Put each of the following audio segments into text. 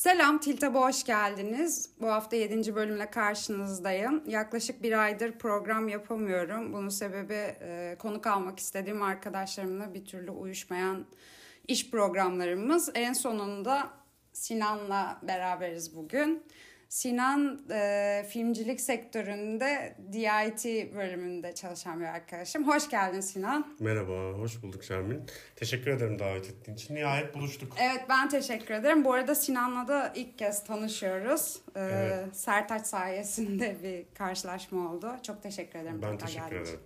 Selam Tiltab'a hoş geldiniz. Bu hafta 7. bölümle karşınızdayım. Yaklaşık bir aydır program yapamıyorum. Bunun sebebi e, konuk almak istediğim arkadaşlarımla bir türlü uyuşmayan iş programlarımız. En sonunda Sinan'la beraberiz bugün. Sinan e, filmcilik sektöründe DIT bölümünde çalışan bir arkadaşım. Hoş geldin Sinan. Merhaba, hoş bulduk Şermin. Teşekkür ederim davet ettiğin için. Nihayet buluştuk. Evet ben teşekkür ederim. Bu arada Sinan'la da ilk kez tanışıyoruz. Ee, evet. Sertaç sayesinde bir karşılaşma oldu. Çok teşekkür ederim. Ben teşekkür ederim.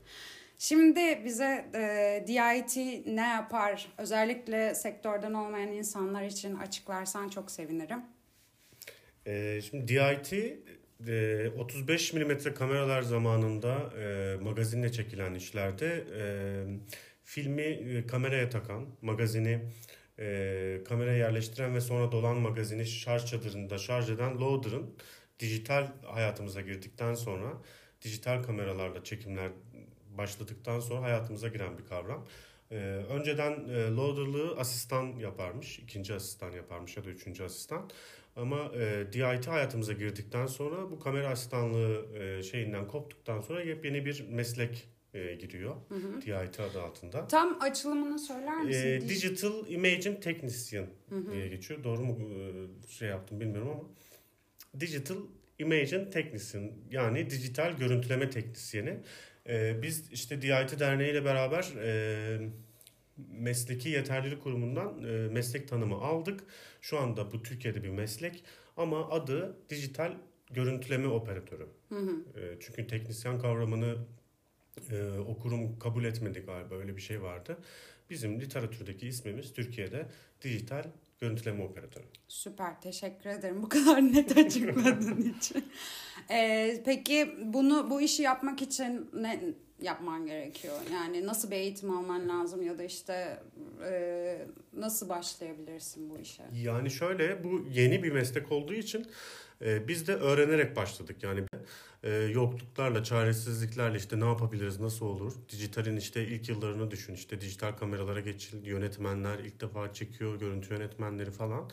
Şimdi bize e, DIT ne yapar? Özellikle sektörden olmayan insanlar için açıklarsan çok sevinirim. E, şimdi DIT e, 35 mm kameralar zamanında e, magazinle çekilen işlerde e, filmi e, kameraya takan, magazini e, kameraya yerleştiren ve sonra dolan magazini şarj çadırında şarj eden loader'ın dijital hayatımıza girdikten sonra dijital kameralarla çekimler başladıktan sonra hayatımıza giren bir kavram. Ee, önceden e, loader'lığı asistan yaparmış, ikinci asistan yaparmış ya da üçüncü asistan. Ama e, DIT hayatımıza girdikten sonra bu kamera asistanlığı e, şeyinden koptuktan sonra yepyeni bir meslek e, giriyor. Hı hı. DIT adı altında. Tam açılımını söyler misin? E, Digital Imaging Technician hı hı. diye geçiyor. Doğru mu e, şey yaptım bilmiyorum ama. Digital Imaging Technician yani dijital görüntüleme teknisyeni. E, biz işte DIT Derneği ile beraber e, mesleki yeterlilik kurumundan e, meslek tanımı aldık. Şu anda bu Türkiye'de bir meslek ama adı dijital görüntüleme operatörü. Hı hı. E, çünkü teknisyen kavramını e, o kurum kabul etmedi galiba öyle bir şey vardı. Bizim literatürdeki ismimiz Türkiye'de dijital görüntüleme operatörü. Süper teşekkür ederim bu kadar net açıkladığın için. Ee, peki bunu bu işi yapmak için ne yapman gerekiyor? Yani nasıl bir eğitim alman lazım ya da işte e, nasıl başlayabilirsin bu işe? Yani şöyle bu yeni bir meslek olduğu için e, biz de öğrenerek başladık. Yani e, yokluklarla, çaresizliklerle işte ne yapabiliriz, nasıl olur? Dijitalin işte ilk yıllarını düşün. İşte dijital kameralara geçildi, yönetmenler ilk defa çekiyor, görüntü yönetmenleri falan.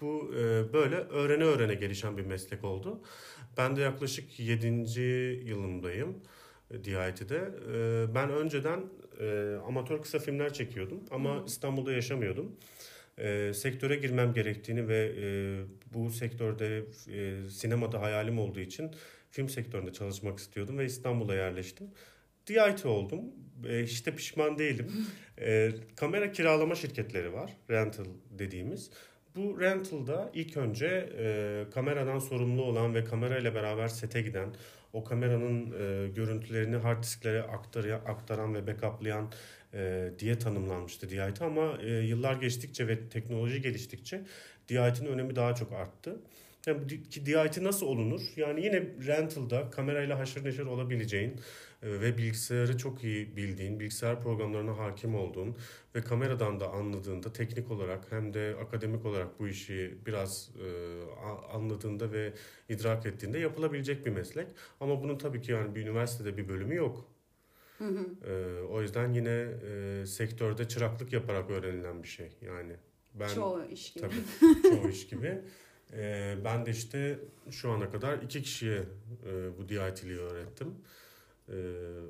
Bu e, böyle öğrene öğrene gelişen bir meslek oldu. Ben de yaklaşık 7. yılımdayım. DIT'de. E, ben önceden e, amatör kısa filmler çekiyordum ama hmm. İstanbul'da yaşamıyordum. E, sektöre girmem gerektiğini ve e, bu sektörde e, sinemada hayalim olduğu için film sektöründe çalışmak istiyordum ve İstanbul'a yerleştim. DIT oldum. E, işte pişman değilim. E, kamera kiralama şirketleri var. Rental dediğimiz. Bu rental'da ilk önce e, kameradan sorumlu olan ve kamerayla beraber sete giden o kameranın e, görüntülerini hard disklere aktarıya, aktaran ve backuplayan e, diye tanımlanmıştı DIT ama e, yıllar geçtikçe ve teknoloji geliştikçe DIT'in önemi daha çok arttı. Yani DIT nasıl olunur? Yani yine rental'da kamerayla haşır neşir olabileceğin e, ve bilgisayarı çok iyi bildiğin, bilgisayar programlarına hakim olduğun ve kameradan da anladığında teknik olarak hem de akademik olarak bu işi biraz e, anladığında ve idrak ettiğinde yapılabilecek bir meslek. Ama bunun tabii ki yani bir üniversitede bir bölümü yok. Hı hı. E, o yüzden yine e, sektörde çıraklık yaparak öğrenilen bir şey. Yani ben çoğu iş gibi. Tabii, çoğu iş gibi. E, ben de işte şu ana kadar iki kişiye e, bu DIT'liği öğrettim. E,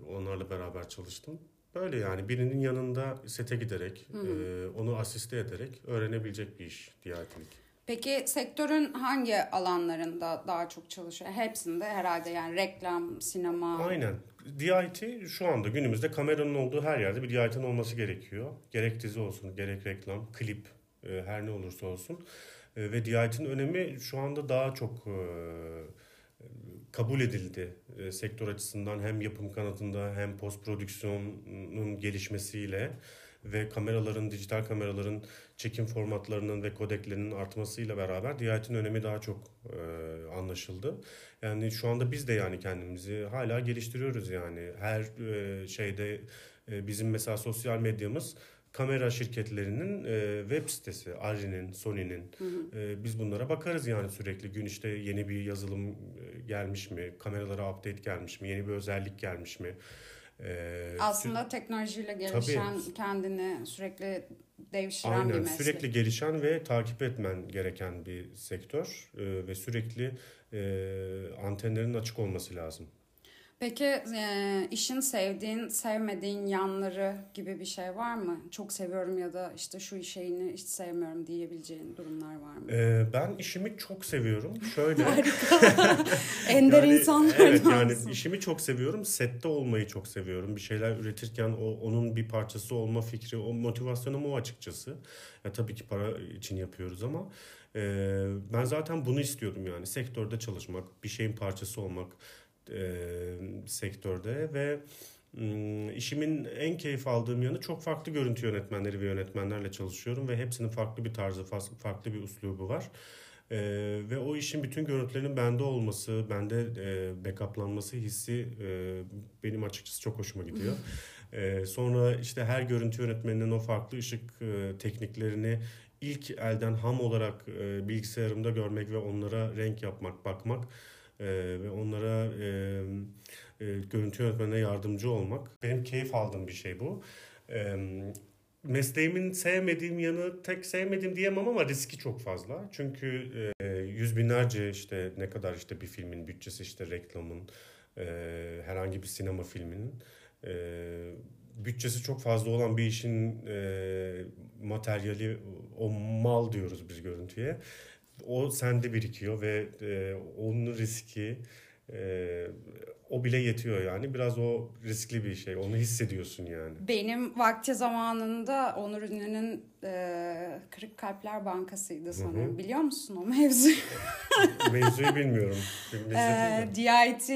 onlarla beraber çalıştım. Böyle yani birinin yanında sete giderek, e, onu asiste ederek öğrenebilecek bir iş DIT'lik. Peki sektörün hangi alanlarında daha çok çalışıyor? Hepsinde herhalde yani reklam, sinema. Aynen. DIT şu anda günümüzde kameranın olduğu her yerde bir DIT'in olması gerekiyor. Gerek dizi olsun, gerek reklam, klip e, her ne olursa olsun. E, ve DIT'in önemi şu anda daha çok e, kabul edildi e, sektör açısından hem yapım kanatında hem post prodüksiyonun gelişmesiyle ve kameraların, dijital kameraların çekim formatlarının ve kodeklerinin artmasıyla beraber DIT'in önemi daha çok e, anlaşıldı. Yani şu anda biz de yani kendimizi hala geliştiriyoruz yani. Her e, şeyde e, bizim mesela sosyal medyamız kamera şirketlerinin e, web sitesi, Arri'nin, Sony'nin. E, biz bunlara bakarız yani sürekli gün işte yeni bir yazılım e, gelmiş mi, kameralara update gelmiş mi, yeni bir özellik gelmiş mi? E, Aslında teknolojiyle gelişen, Tabii. kendini sürekli devşiren Aynen, bir meslek. Sürekli gelişen ve takip etmen gereken bir sektör e, ve sürekli e, antenlerin açık olması lazım. Peki e, işin sevdiğin, sevmediğin yanları gibi bir şey var mı? Çok seviyorum ya da işte şu şeyini hiç sevmiyorum diyebileceğin durumlar var mı? E, ben işimi çok seviyorum. Şöyle. Ender yani, insanlardan. Evet yani işimi çok seviyorum. Sette olmayı çok seviyorum. Bir şeyler üretirken o onun bir parçası olma fikri, o motivasyonum o açıkçası. Ya tabii ki para için yapıyoruz ama e, ben zaten bunu istiyordum yani. Sektörde çalışmak, bir şeyin parçası olmak e, sektörde ve işimin en keyif aldığım yanı çok farklı görüntü yönetmenleri ve yönetmenlerle çalışıyorum ve hepsinin farklı bir tarzı, farklı bir uslubu var. Ee, ve o işin bütün görüntülerinin bende olması, bende e, backuplanması hissi e, benim açıkçası çok hoşuma gidiyor. ee, sonra işte her görüntü yönetmeninin o farklı ışık e, tekniklerini ilk elden ham olarak e, bilgisayarımda görmek ve onlara renk yapmak, bakmak e, ve onlara e, e, görüntü yönetmenine yardımcı olmak. Benim keyif aldığım bir şey bu. E, mesleğimin sevmediğim yanı tek sevmediğim diyemem ama riski çok fazla. Çünkü e, yüz binlerce işte ne kadar işte bir filmin bütçesi işte reklamın e, herhangi bir sinema filminin e, bütçesi çok fazla olan bir işin e, materyali o mal diyoruz biz görüntüye o sende birikiyor ve e, onun riski e, o bile yetiyor yani. Biraz o riskli bir şey. Onu hissediyorsun yani. Benim vakti zamanında Onur Ünlü'nün e, Kırık Kalpler Bankası'ydı sanırım. Hı-hı. Biliyor musun o mevzuyu? mevzuyu bilmiyorum. E, DIT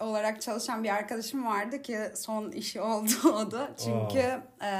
olarak çalışan bir arkadaşım vardı ki son işi oldu o da. Çünkü e,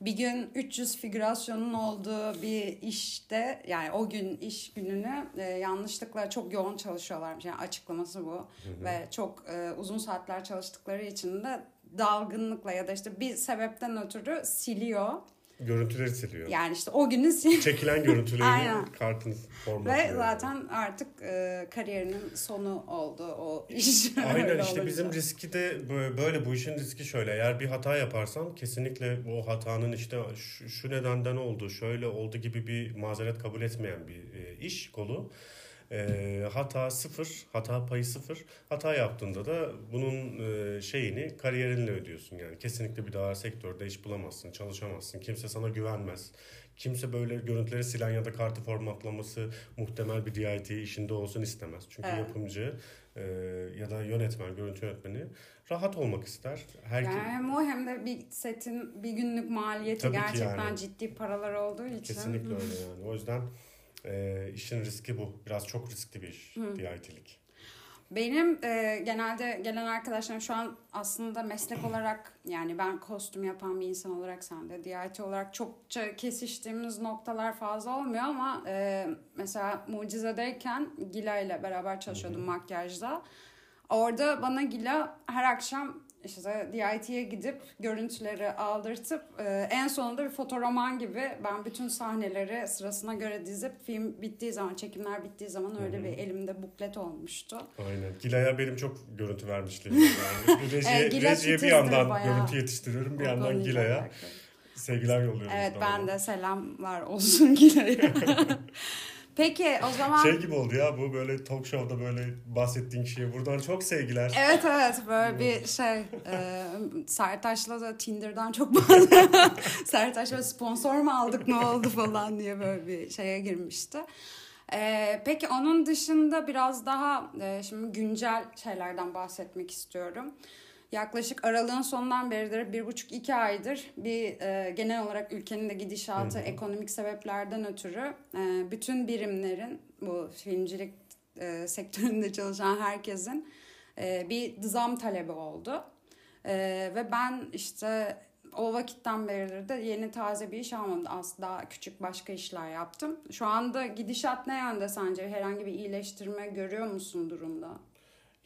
bir gün 300 figürasyonun olduğu bir işte yani o gün iş gününü e, yanlışlıkla çok yoğun çalışıyorlarmış. Yani açıklaması bu. Hı hı. Ve çok e, uzun saatler çalıştıkları için de dalgınlıkla ya da işte bir sebepten ötürü siliyor Görüntüleri siliyor. Yani işte o günün sil Çekilen görüntüleri kartın formatı. Ve zaten artık e, kariyerinin sonu oldu o iş. Aynen işte bizim riski de böyle bu işin riski şöyle. Eğer bir hata yaparsan kesinlikle o hatanın işte şu, şu nedenden oldu, şöyle oldu gibi bir mazeret kabul etmeyen bir e, iş kolu. E, hata sıfır, hata payı sıfır. Hata yaptığında da bunun e, şeyini kariyerinle ödüyorsun yani. Kesinlikle bir daha sektörde iş bulamazsın, çalışamazsın. Kimse sana güvenmez. Kimse böyle görüntüleri silen ya da kartı formatlaması muhtemel bir DIT işinde olsun istemez. Çünkü evet. yapımcı e, ya da yönetmen, görüntü yönetmeni rahat olmak ister. Her yani hem o hem de bir setin bir günlük maliyeti Tabii gerçekten yani. ciddi paralar olduğu için. Kesinlikle öyle yani. O yüzden e, işin riski bu. Biraz çok riskli bir iş Hı. DIT'lik. Benim e, genelde gelen arkadaşlarım şu an aslında meslek olarak yani ben kostüm yapan bir insan olarak sen de DIT olarak çokça kesiştiğimiz noktalar fazla olmuyor ama e, mesela Mucize'deyken Gila ile beraber çalışıyordum Hı-hı. makyajda. Orada bana Gila her akşam işte DIT'ye gidip görüntüleri aldırtıp e, en sonunda bir fotoroman gibi ben bütün sahneleri sırasına göre dizip film bittiği zaman çekimler bittiği zaman öyle Hı-hı. bir elimde buklet olmuştu. Aynen. Gila'ya benim çok görüntü vermişliğim yani. Rejiye, e, rejiye bir yandan görüntü yetiştiriyorum bir yandan Gila'ya. Sevgiler yolluyorum. Evet ben de selamlar olsun Gila'ya. Peki o zaman... Şey gibi oldu ya bu böyle talk show'da böyle bahsettiğin kişiye buradan çok sevgiler. Evet evet böyle bir şey e, Sertaç'la da Tinder'dan çok Sertaç'la sponsor mu aldık ne oldu falan diye böyle bir şeye girmişti. Ee, peki onun dışında biraz daha e, şimdi güncel şeylerden bahsetmek istiyorum yaklaşık aralığın sonundan beridir bir buçuk iki aydır bir e, genel olarak ülkenin de gidişatı hı hı. ekonomik sebeplerden ötürü e, bütün birimlerin bu filmcilik e, sektöründe çalışan herkesin e, bir zam talebi oldu. E, ve ben işte o vakitten beridir de yeni taze bir iş almadım. Aslında daha küçük başka işler yaptım. Şu anda gidişat ne yönde sence? Herhangi bir iyileştirme görüyor musun durumda?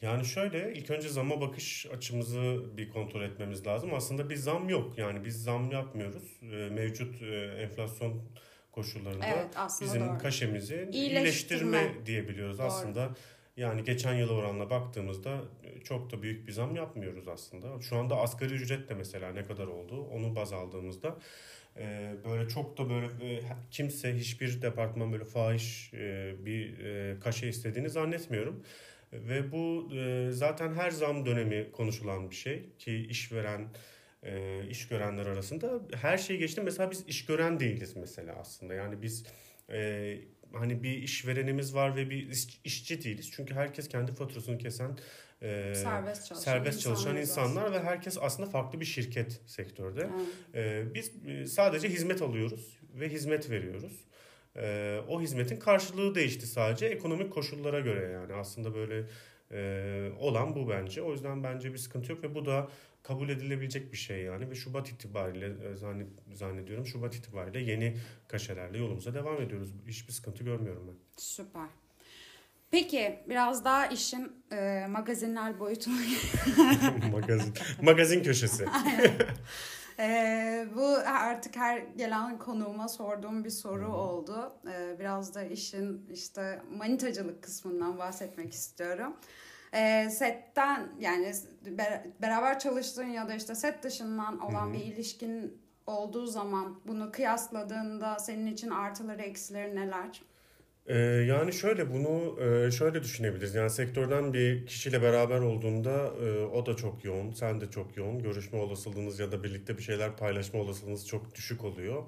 Yani şöyle ilk önce zama bakış açımızı bir kontrol etmemiz lazım. Aslında bir zam yok. Yani biz zam yapmıyoruz. Ee, mevcut e, enflasyon koşullarında evet, bizim doğru. kaşemizi iyileştirme, iyileştirme diyebiliyoruz. Doğru. Aslında Yani geçen yıla oranla baktığımızda çok da büyük bir zam yapmıyoruz aslında. Şu anda asgari ücret de mesela ne kadar oldu onu baz aldığımızda e, böyle çok da böyle e, kimse hiçbir departman böyle fahiş e, bir kaşe istediğini zannetmiyorum. Ve bu zaten her zam dönemi konuşulan bir şey ki işveren iş görenler arasında her şey geçti. Mesela biz iş gören değiliz mesela aslında. Yani biz hani bir işverenimiz var ve bir iş, işçi değiliz. Çünkü herkes kendi faturasını kesen e, serbest çalışan, serbest çalışan insanlar aslında. ve herkes aslında farklı bir şirket sektörde. E, biz sadece hizmet alıyoruz ve hizmet veriyoruz. E, o hizmetin karşılığı değişti sadece ekonomik koşullara göre yani aslında böyle e, olan bu bence. O yüzden bence bir sıkıntı yok ve bu da kabul edilebilecek bir şey yani ve Şubat itibariyle e, zannediyorum Şubat itibariyle yeni kaşelerle yolumuza devam ediyoruz. Hiçbir sıkıntı görmüyorum ben. Süper. Peki biraz daha işin e, magazinler boyutuna Magazin. Magazin köşesi. E, bu artık her gelen konuğuma sorduğum bir soru hmm. oldu. E, biraz da işin işte manitacılık kısmından bahsetmek istiyorum. E, setten yani beraber çalıştığın ya da işte set dışından olan hmm. bir ilişkin olduğu zaman bunu kıyasladığında senin için artıları eksileri neler? Ee, yani şöyle bunu e, şöyle düşünebiliriz. Yani sektörden bir kişiyle beraber olduğunda e, o da çok yoğun, sen de çok yoğun. Görüşme olasılığınız ya da birlikte bir şeyler paylaşma olasılığınız çok düşük oluyor.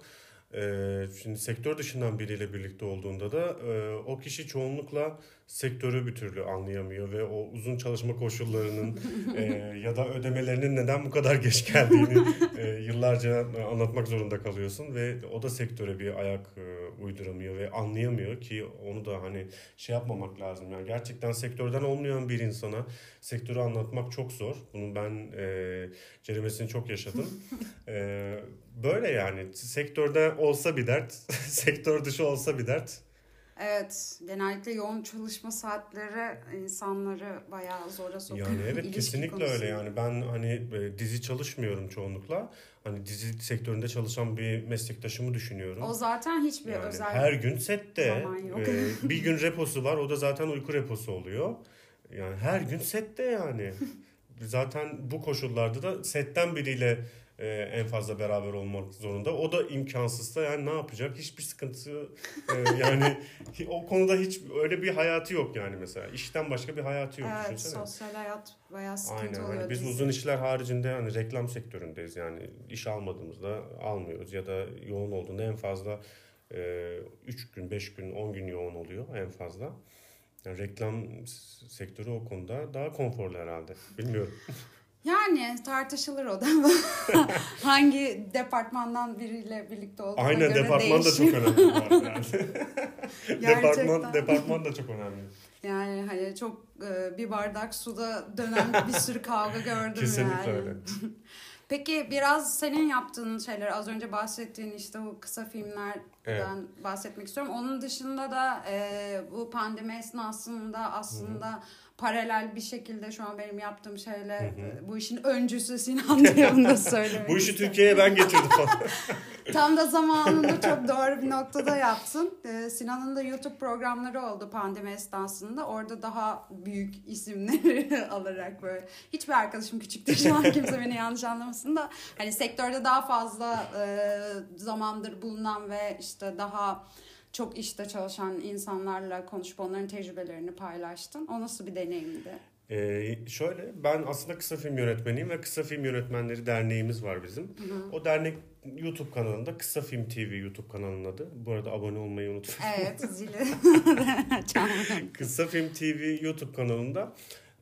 Ee, şimdi sektör dışından biriyle birlikte olduğunda da e, o kişi çoğunlukla sektörü bir türlü anlayamıyor ve o uzun çalışma koşullarının e, ya da ödemelerinin neden bu kadar geç geldiğini e, yıllarca anlatmak zorunda kalıyorsun ve o da sektöre bir ayak e, uyduramıyor ve anlayamıyor ki onu da hani şey yapmamak lazım yani gerçekten sektörden olmayan bir insana sektörü anlatmak çok zor. Bunun ben e, ceremesini çok yaşadım. e, böyle yani sektörde olsa bir dert, sektör dışı olsa bir dert. Evet, genellikle yoğun çalışma saatleri insanları bayağı zora sokuyor. Yani evet kesinlikle konusunda. öyle yani ben hani e, dizi çalışmıyorum çoğunlukla. Hani dizi sektöründe çalışan bir meslektaşımı düşünüyorum. O zaten hiçbir yani özel her gün sette e, bir gün reposu var o da zaten uyku reposu oluyor. Yani her gün sette yani. zaten bu koşullarda da setten biriyle e, en fazla beraber olmak zorunda. O da imkansızsa yani ne yapacak? Hiçbir sıkıntı e, yani o konuda hiç öyle bir hayatı yok yani mesela. İşten başka bir hayatı yok. Evet düşünsene. sosyal hayat bayağı sıkıntı Aynen, oluyor. Hani biz uzun işler haricinde hani reklam sektöründeyiz yani iş almadığımızda almıyoruz ya da yoğun olduğunda en fazla 3 e, gün, 5 gün, 10 gün yoğun oluyor en fazla. Yani reklam sektörü o konuda daha konforlu herhalde. Bilmiyorum. Yani tartışılır o da. Hangi departmandan biriyle birlikte olduğuna Aynen, göre departman değişiyor. da çok önemli. Yani. departman, departman da çok önemli. Yani hani çok e, bir bardak suda dönen bir sürü kavga gördüm Kesinlikle yani. öyle. Peki biraz senin yaptığın şeyler az önce bahsettiğin işte bu kısa filmlerden evet. bahsetmek istiyorum. Onun dışında da e, bu pandemi esnasında aslında Hı-hı paralel bir şekilde şu an benim yaptığım şeyle hı hı. bu işin öncüsü Sinan diye bunu da söylemek Bu işi Türkiye'ye ben getirdim falan. Tam da zamanında çok doğru bir noktada yaptın. Ee, Sinan'ın da YouTube programları oldu pandemi esnasında. Orada daha büyük isimleri alarak böyle. Hiçbir arkadaşım küçüktür şu an kimse beni yanlış anlamasın da. Hani sektörde daha fazla e, zamandır bulunan ve işte daha çok işte çalışan insanlarla konuşup onların tecrübelerini paylaştın. O nasıl bir deneyimdi? Ee, şöyle ben aslında kısa film yönetmeniyim ve Kısa Film Yönetmenleri Derneğimiz var bizim. Hı hı. O dernek YouTube kanalında Kısa Film TV YouTube kanalının adı. Bu arada abone olmayı unutmayın. Evet zili. Kısa Film TV YouTube kanalında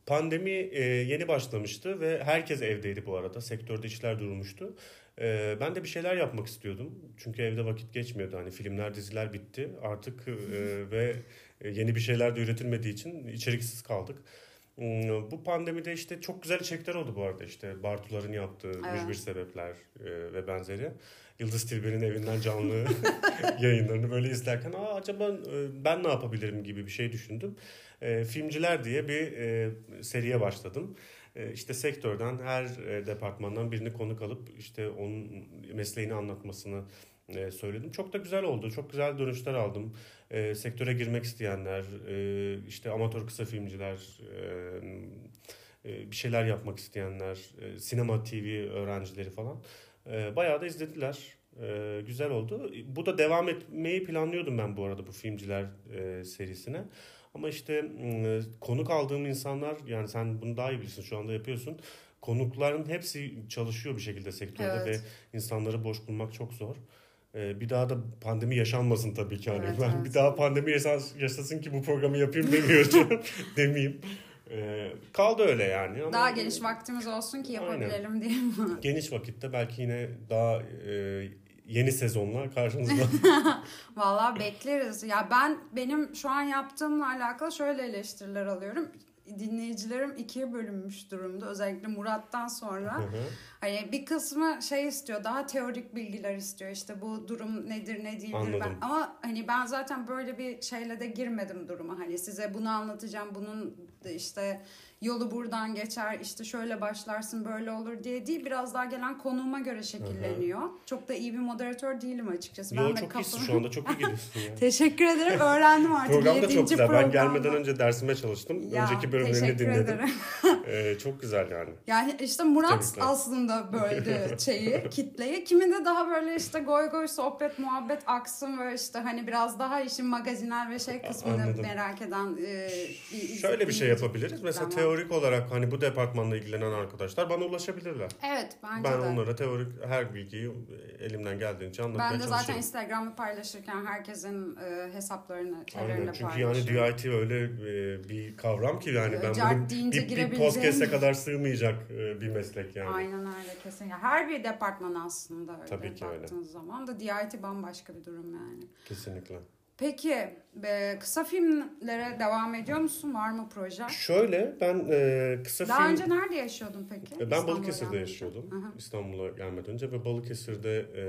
pandemi e, yeni başlamıştı ve herkes evdeydi bu arada. Sektörde işler durmuştu. Ee, ben de bir şeyler yapmak istiyordum. Çünkü evde vakit geçmiyordu. Hani filmler, diziler bitti. Artık e, ve yeni bir şeyler de üretilmediği için içeriksiz kaldık. Hmm, bu pandemide işte çok güzel içerikler oldu bu arada. İşte Bartuların yaptığı evet. Mücbir Sebepler e, ve benzeri. Yıldız Tilbe'nin evinden canlı yayınlarını böyle izlerken Aa, acaba e, ben ne yapabilirim gibi bir şey düşündüm. E, Filmciler diye bir e, seriye başladım. E, işte sektörden her e, departmandan birini konuk alıp işte onun mesleğini anlatmasını e, söyledim. Çok da güzel oldu. Çok güzel dönüşler aldım. E, sektöre girmek isteyenler, e, işte amatör kısa filmciler, e, e, bir şeyler yapmak isteyenler, e, sinema TV öğrencileri falan e, bayağı da izlediler. E, güzel oldu. Bu da devam etmeyi planlıyordum ben bu arada bu filmciler e, serisine. Ama işte e, konuk aldığım insanlar yani sen bunu daha iyi bilirsin şu anda yapıyorsun. Konukların hepsi çalışıyor bir şekilde sektörde evet. ve insanları boş bulmak çok zor. Bir daha da pandemi yaşanmasın tabii ki. Hani evet, ben evet. bir daha pandemi yaşasın ki bu programı yapayım demiyorum. demeyeyim. Ee, kaldı öyle yani. Ama daha geniş vaktimiz olsun ki yapabilelim aynen. diye? Geniş vakitte belki yine daha e, yeni sezonlar karşınızda. Vallahi bekleriz. Ya ben benim şu an yaptığımla alakalı şöyle eleştiriler alıyorum dinleyicilerim ikiye bölünmüş durumda. Özellikle Murat'tan sonra. Hı hı. Hani bir kısmı şey istiyor, daha teorik bilgiler istiyor. İşte bu durum nedir, ne değildir. Anladım. Ben, ama hani ben zaten böyle bir şeyle de girmedim duruma. Hani size bunu anlatacağım, bunun işte yolu buradan geçer işte şöyle başlarsın böyle olur diye değil biraz daha gelen konuma göre şekilleniyor. Hı-hı. Çok da iyi bir moderatör değilim açıkçası. Yo, ben de çok kafam... iyisin şu anda çok iyi gidiyorsun. Yani. Teşekkür ederim öğrendim artık. Program da çok güzel programda. ben gelmeden önce dersime çalıştım. Ya, Önceki bölümlerini dinledim. ee, çok güzel yani. Yani işte Murat Tebrikler. aslında böldü şeyi kitleyi. Kiminde daha böyle işte goy goy sohbet muhabbet aksın ve işte hani biraz daha işin magazinel ve şey kısmını Anladım. merak eden e, Şöyle bir şey yapabiliriz. Mesela tamam teorik olarak hani bu departmanla ilgilenen arkadaşlar bana ulaşabilirler. Evet bence ben de. Ben onlara teorik her bilgiyi elimden geldiğince anlatmaya çalışıyorum. Ben de zaten Instagram'ı paylaşırken herkesin e, hesaplarını, şeylerini Çünkü yani DIT öyle e, bir kavram ki yani ben Cart bunu bir, bir podcast'e kadar sığmayacak e, bir meslek yani. Aynen öyle kesin. Yani her bir departman aslında öyle Tabii ki öyle. zaman da DIT bambaşka bir durum yani. Kesinlikle. Peki e, kısa filmlere devam ediyor musun? Var mı proje? Şöyle ben e, kısa Daha film... Daha önce nerede yaşıyordun peki? E, ben Balıkesir'de yaşıyordum. Aha. İstanbul'a gelmeden önce ve Balıkesir'de e,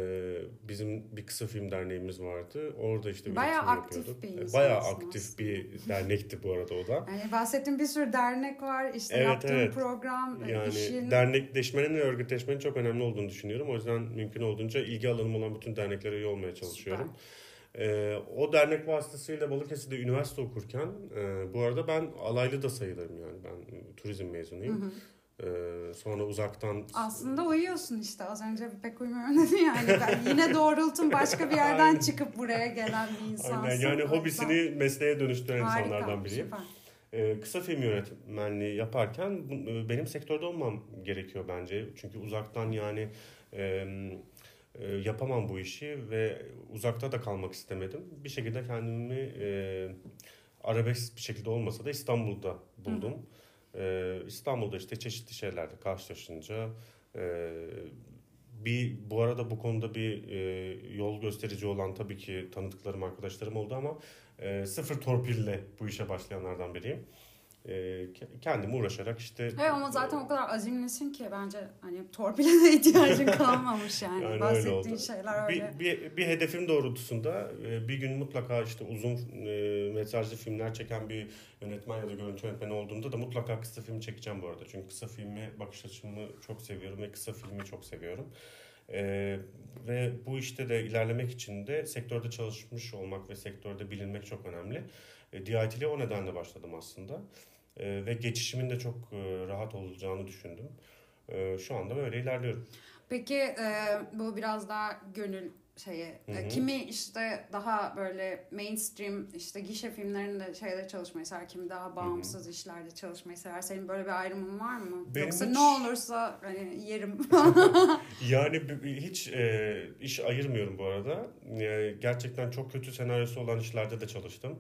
bizim bir kısa film derneğimiz vardı. Orada işte Bayağı aktif yapıyorduk. bir Bayağı aktif bir dernekti bu arada o da. Yani bahsettiğim bir sürü dernek var. İşte evet, yaptığın evet. program, yani işin... dernekleşmenin ve örgütleşmenin çok önemli olduğunu düşünüyorum. O yüzden mümkün olduğunca ilgi alanım olan bütün derneklere üye olmaya çalışıyorum. Süper. E, o dernek vasıtasıyla Balıkesir'de üniversite okurken e, bu arada ben alaylı da sayılırım yani ben turizm mezunuyum. Hı hı. Ee, sonra uzaktan... Aslında uyuyorsun işte. Az önce pek uyumuyorum dedin yani. Ben yine doğrultun başka bir yerden çıkıp buraya gelen bir insansın. Aynen. Yani hobisini mesleğe dönüştüren Harika, insanlardan biriyim. Ee, kısa film yönetmenliği yaparken e, benim sektörde olmam gerekiyor bence. Çünkü uzaktan yani... E, e, yapamam bu işi ve uzakta da kalmak istemedim. Bir şekilde kendimi e, arabesk bir şekilde olmasa da İstanbul'da buldum. E, İstanbul'da işte çeşitli şeylerle karşılaşınca e, bir bu arada bu konuda bir e, yol gösterici olan tabii ki tanıdıklarım arkadaşlarım oldu ama e, sıfır torpille bu işe başlayanlardan biriyim e, kendime uğraşarak işte. Evet ama zaten o kadar azimlisin ki bence hani torpile de ihtiyacın kalmamış yani. yani Bahsettiğin şeyler öyle. Bir, bir, bir hedefim doğrultusunda e, bir gün mutlaka işte uzun e, mesajlı filmler çeken bir yönetmen ya da görüntü yönetmeni olduğunda da mutlaka kısa film çekeceğim bu arada. Çünkü kısa filmi bakış açımı çok seviyorum ve kısa filmi çok seviyorum. Ee, ve bu işte de ilerlemek için de sektörde çalışmış olmak ve sektörde bilinmek çok önemli. E, DIT ile o nedenle başladım aslında. E, ve geçişimin de çok e, rahat olacağını düşündüm. E, şu anda böyle ilerliyorum. Peki e, bu biraz daha gönül şeyi. Hı hı. Kimi işte daha böyle mainstream işte gişe filmlerinde şeyde çalışmayı sever. Kimi daha bağımsız hı hı. işlerde çalışmayı sever. Senin böyle bir ayrımın var mı? Benim Yoksa hiç... ne olursa hani yerim. yani hiç e, iş ayırmıyorum bu arada. E, gerçekten çok kötü senaryosu olan işlerde de çalıştım.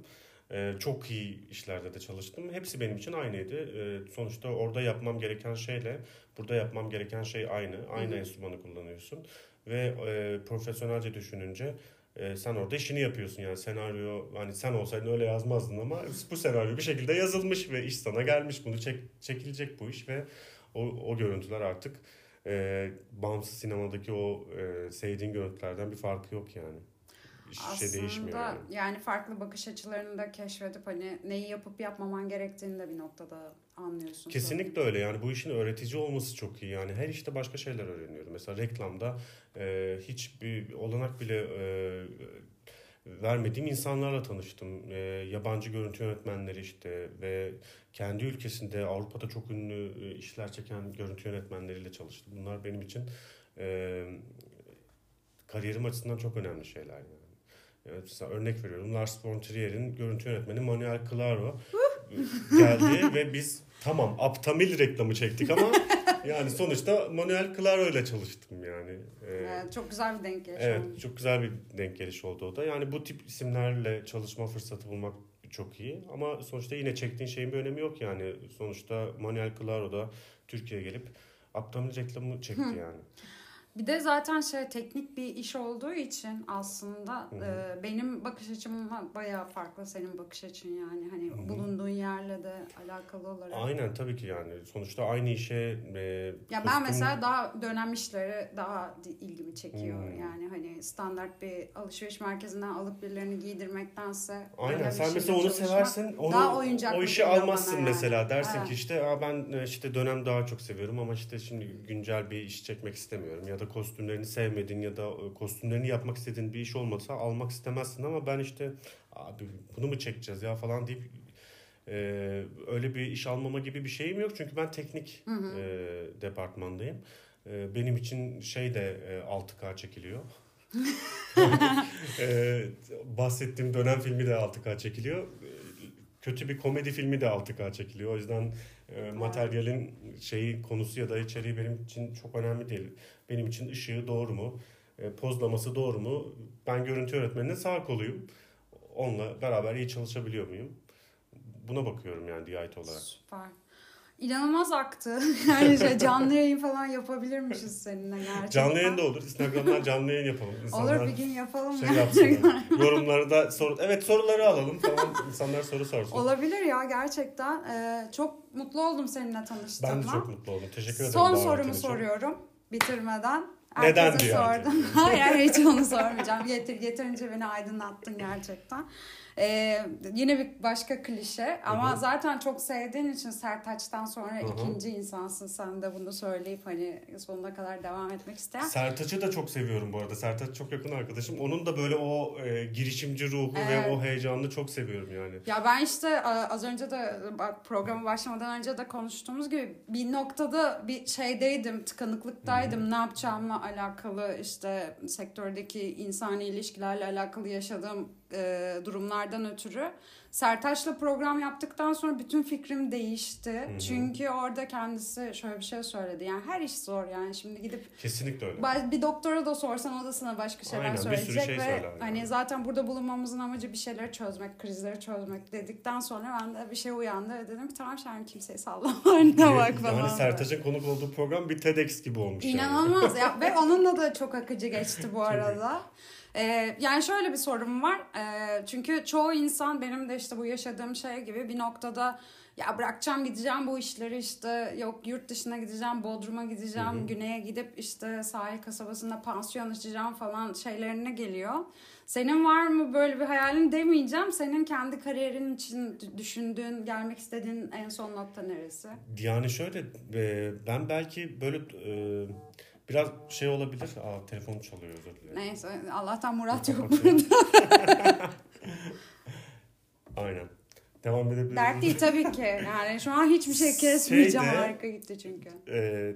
Ee, çok iyi işlerde de çalıştım. Hepsi benim için aynıydı. Ee, sonuçta orada yapmam gereken şeyle burada yapmam gereken şey aynı. Aynı Hı-hı. enstrümanı kullanıyorsun. Ve e, profesyonelce düşününce e, sen orada işini yapıyorsun. Yani senaryo hani sen olsaydın öyle yazmazdın ama bu senaryo bir şekilde yazılmış ve iş sana gelmiş. Bunu çek, çekilecek bu iş ve o, o görüntüler artık e, bağımsız sinemadaki o e, sevdiğin görüntülerden bir farkı yok yani şey değişmiyor. Aslında Yani. yani farklı bakış açılarını da keşfedip hani neyi yapıp yapmaman gerektiğini de bir noktada anlıyorsun. Kesinlikle öyle yani bu işin öğretici olması çok iyi yani her işte başka şeyler öğreniyorum. Mesela reklamda e, hiçbir olanak bile e, vermediğim insanlarla tanıştım. E, yabancı görüntü yönetmenleri işte ve kendi ülkesinde Avrupa'da çok ünlü e, işler çeken görüntü yönetmenleriyle çalıştım. Bunlar benim için e, kariyerim açısından çok önemli şeyler yani. Evet, mesela örnek veriyorum Lars von Trier'in görüntü yönetmeni Manuel Claro geldi ve biz tamam Aptamil reklamı çektik ama yani sonuçta Manuel Claro ile çalıştım yani. Ee, Evet, çok güzel bir denk geliş evet çok güzel bir denk geliş oldu o da. Yani bu tip isimlerle çalışma fırsatı bulmak çok iyi ama sonuçta yine çektiğin şeyin bir önemi yok yani. Sonuçta Manuel Claro da Türkiye'ye gelip Aptamil reklamı çekti yani. Bir de zaten şey teknik bir iş olduğu için aslında Hı hı. e, benim bakış açımla bayağı farklı senin bakış açın yani hani Hı hı. bulunduğun yerle de alakalı olarak. Aynen tabii ki yani. Sonuçta aynı işe e, Ya ben mesela daha dönem işleri daha ilgimi çekiyor. Hmm. Yani hani standart bir alışveriş merkezinden alıp birilerini giydirmektense Aynen sen mesela onu seversin. Onu, daha oyuncaklı o işi bana almazsın yani. mesela. Dersin Evet. ki işte Aa, ben e, işte dönem daha çok seviyorum ama işte şimdi güncel bir iş çekmek istemiyorum. Ya da kostümlerini sevmedin ya da e, kostümlerini yapmak istediğin bir iş olmasa almak istemezsin ama ben işte abi bunu mu çekeceğiz ya falan deyip e, öyle bir iş almama gibi bir şeyim yok. Çünkü ben teknik Hı hı. e, departmandayım. E, benim için şey de e, 6K çekiliyor. e, bahsettiğim dönem filmi de 6K çekiliyor. E, Kötü bir komedi filmi de 6K çekiliyor. O yüzden e, materyalin şeyi konusu ya da içeriği benim için çok önemli değil. Benim için ışığı doğru mu? E, pozlaması doğru mu? Ben görüntü öğretmeninin sağ koluyum. Onunla beraber iyi çalışabiliyor muyum? Buna bakıyorum yani DIT olarak. Süper. İnanılmaz aktı. Yani şey, canlı yayın falan yapabilirmişiz seninle gerçekten. Canlı yayın da olur. Instagram'dan canlı yayın yapalım. İnsanlar Olur bir gün yapalım. şey yapsınlar. Yorumları da sor. Evet soruları alalım falan. İnsanlar soru sorsun. Olabilir ya gerçekten. Ee, çok mutlu oldum seninle tanıştığıma. Ben de çok mutlu oldum. Teşekkür ederim. Son sorumu soruyorum bitirmeden. Neden Herkese diyor sordum. hayır hiç onu sormayacağım. Yeter, yeterince beni aydınlattın gerçekten. Ee, yine bir başka klişe ama Hı hı. zaten çok sevdiğin için Sertaç'tan sonra Hı hı. ikinci insansın sen de bunu söyleyip hani sonuna kadar devam etmek isteyen. Sertaç'ı da çok seviyorum bu arada. Sertaç çok yakın arkadaşım. Onun da böyle o e, girişimci ruhu Evet. ve o heyecanını çok seviyorum yani. Ya ben işte a- az önce de bak programa başlamadan önce de konuştuğumuz gibi bir noktada bir şeydeydim, tıkanıklıktaydım. Ne yapacağımla alakalı işte sektördeki insani ilişkilerle alakalı yaşadığım e, durumlardan ötürü. Sertaç'la program yaptıktan sonra bütün fikrim değişti. hı. Çünkü orada kendisi şöyle bir şey söyledi. Yani her iş zor yani şimdi gidip Kesinlikle öyle. Bir doktora da sorsan o da sana başka şeyler Aynen, bir sürü söyleyecek şey ve söyler yani. hani zaten burada bulunmamızın amacı bir şeyleri çözmek, krizleri çözmek dedikten sonra ben de bir şey uyandı ve dedim ki tamam sen kimseyi sallama önüne bak falan. yani Sertaç'ın konuk olduğu program bir TEDx gibi olmuş yani. İnanılmaz ya ve onunla da çok akıcı geçti bu arada. Ee, yani şöyle bir sorum var. Ee, çünkü çoğu insan benim de işte bu yaşadığım şey gibi bir noktada ya bırakacağım gideceğim bu işleri işte yok yurt dışına gideceğim Bodrum'a gideceğim Hı hı. güneye gidip işte sahil kasabasında pansiyon açacağım falan şeylerine geliyor. Senin var mı böyle bir hayalin demeyeceğim. Senin kendi kariyerin için düşündüğün, gelmek istediğin en son nokta neresi? Yani şöyle ben belki böyle biraz şey olabilir. Aa telefonum çalıyor özür dilerim. Neyse Allah'tan Murat yok burada. Aynen. Devam edebiliriz. Dert değil tabii ki. Yani şu an hiçbir şey kesmeyeceğim. Şeyde- Harika gitti çünkü. Ee,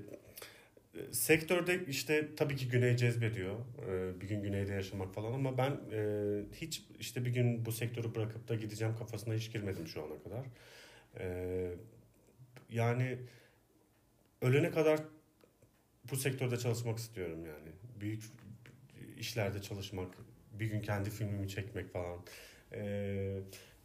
sektörde işte tabii ki güney cezbediyor. Ee, bir gün güneyde yaşamak falan ama ben e, hiç işte bir gün bu sektörü bırakıp da gideceğim kafasına hiç girmedim şu ana kadar. Ee, yani ölene kadar bu sektörde çalışmak istiyorum yani. Büyük işlerde çalışmak, bir gün kendi filmimi çekmek falan. Ee,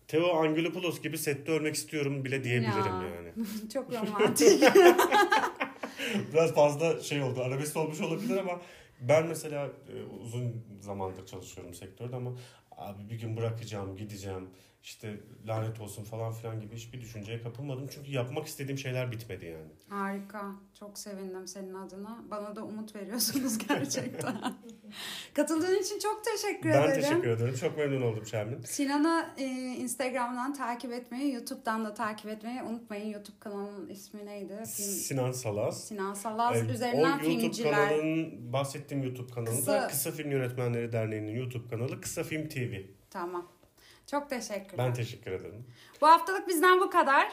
Theo Angelopoulos gibi sette ölmek istiyorum bile diyebilirim Ya. yani. Çok romantik. Biraz fazla şey oldu. Arabesk olmuş olabilir ama ben mesela e, uzun zamandır çalışıyorum sektörde ama abi bir gün bırakacağım, gideceğim, işte lanet olsun falan filan gibi hiçbir düşünceye kapılmadım. Çünkü yapmak istediğim şeyler bitmedi yani. Harika. Çok sevindim senin adına. Bana da umut veriyorsunuz gerçekten. Katıldığın için çok teşekkür ben ederim. teşekkür ederim. Çok memnun oldum Şermin. Sinan'ı e, Instagram'dan takip etmeyi, YouTube'dan da takip etmeyi unutmayın. YouTube kanalının ismi neydi? Film... Sinan Salaz. Sinan Salaz Ee, üzerinden o YouTube filmciler. kanalının bahsettiğim YouTube kanalı Kısa- da Kısa Film Yönetmenleri Derneği'nin YouTube kanalı Kısa Film TV. Tamam. Çok teşekkürler. Ben teşekkür ederim. Bu haftalık bizden bu kadar.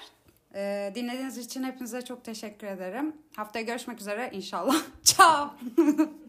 Ee, dinlediğiniz için hepinize çok teşekkür ederim. Haftaya görüşmek üzere inşallah. Ciao.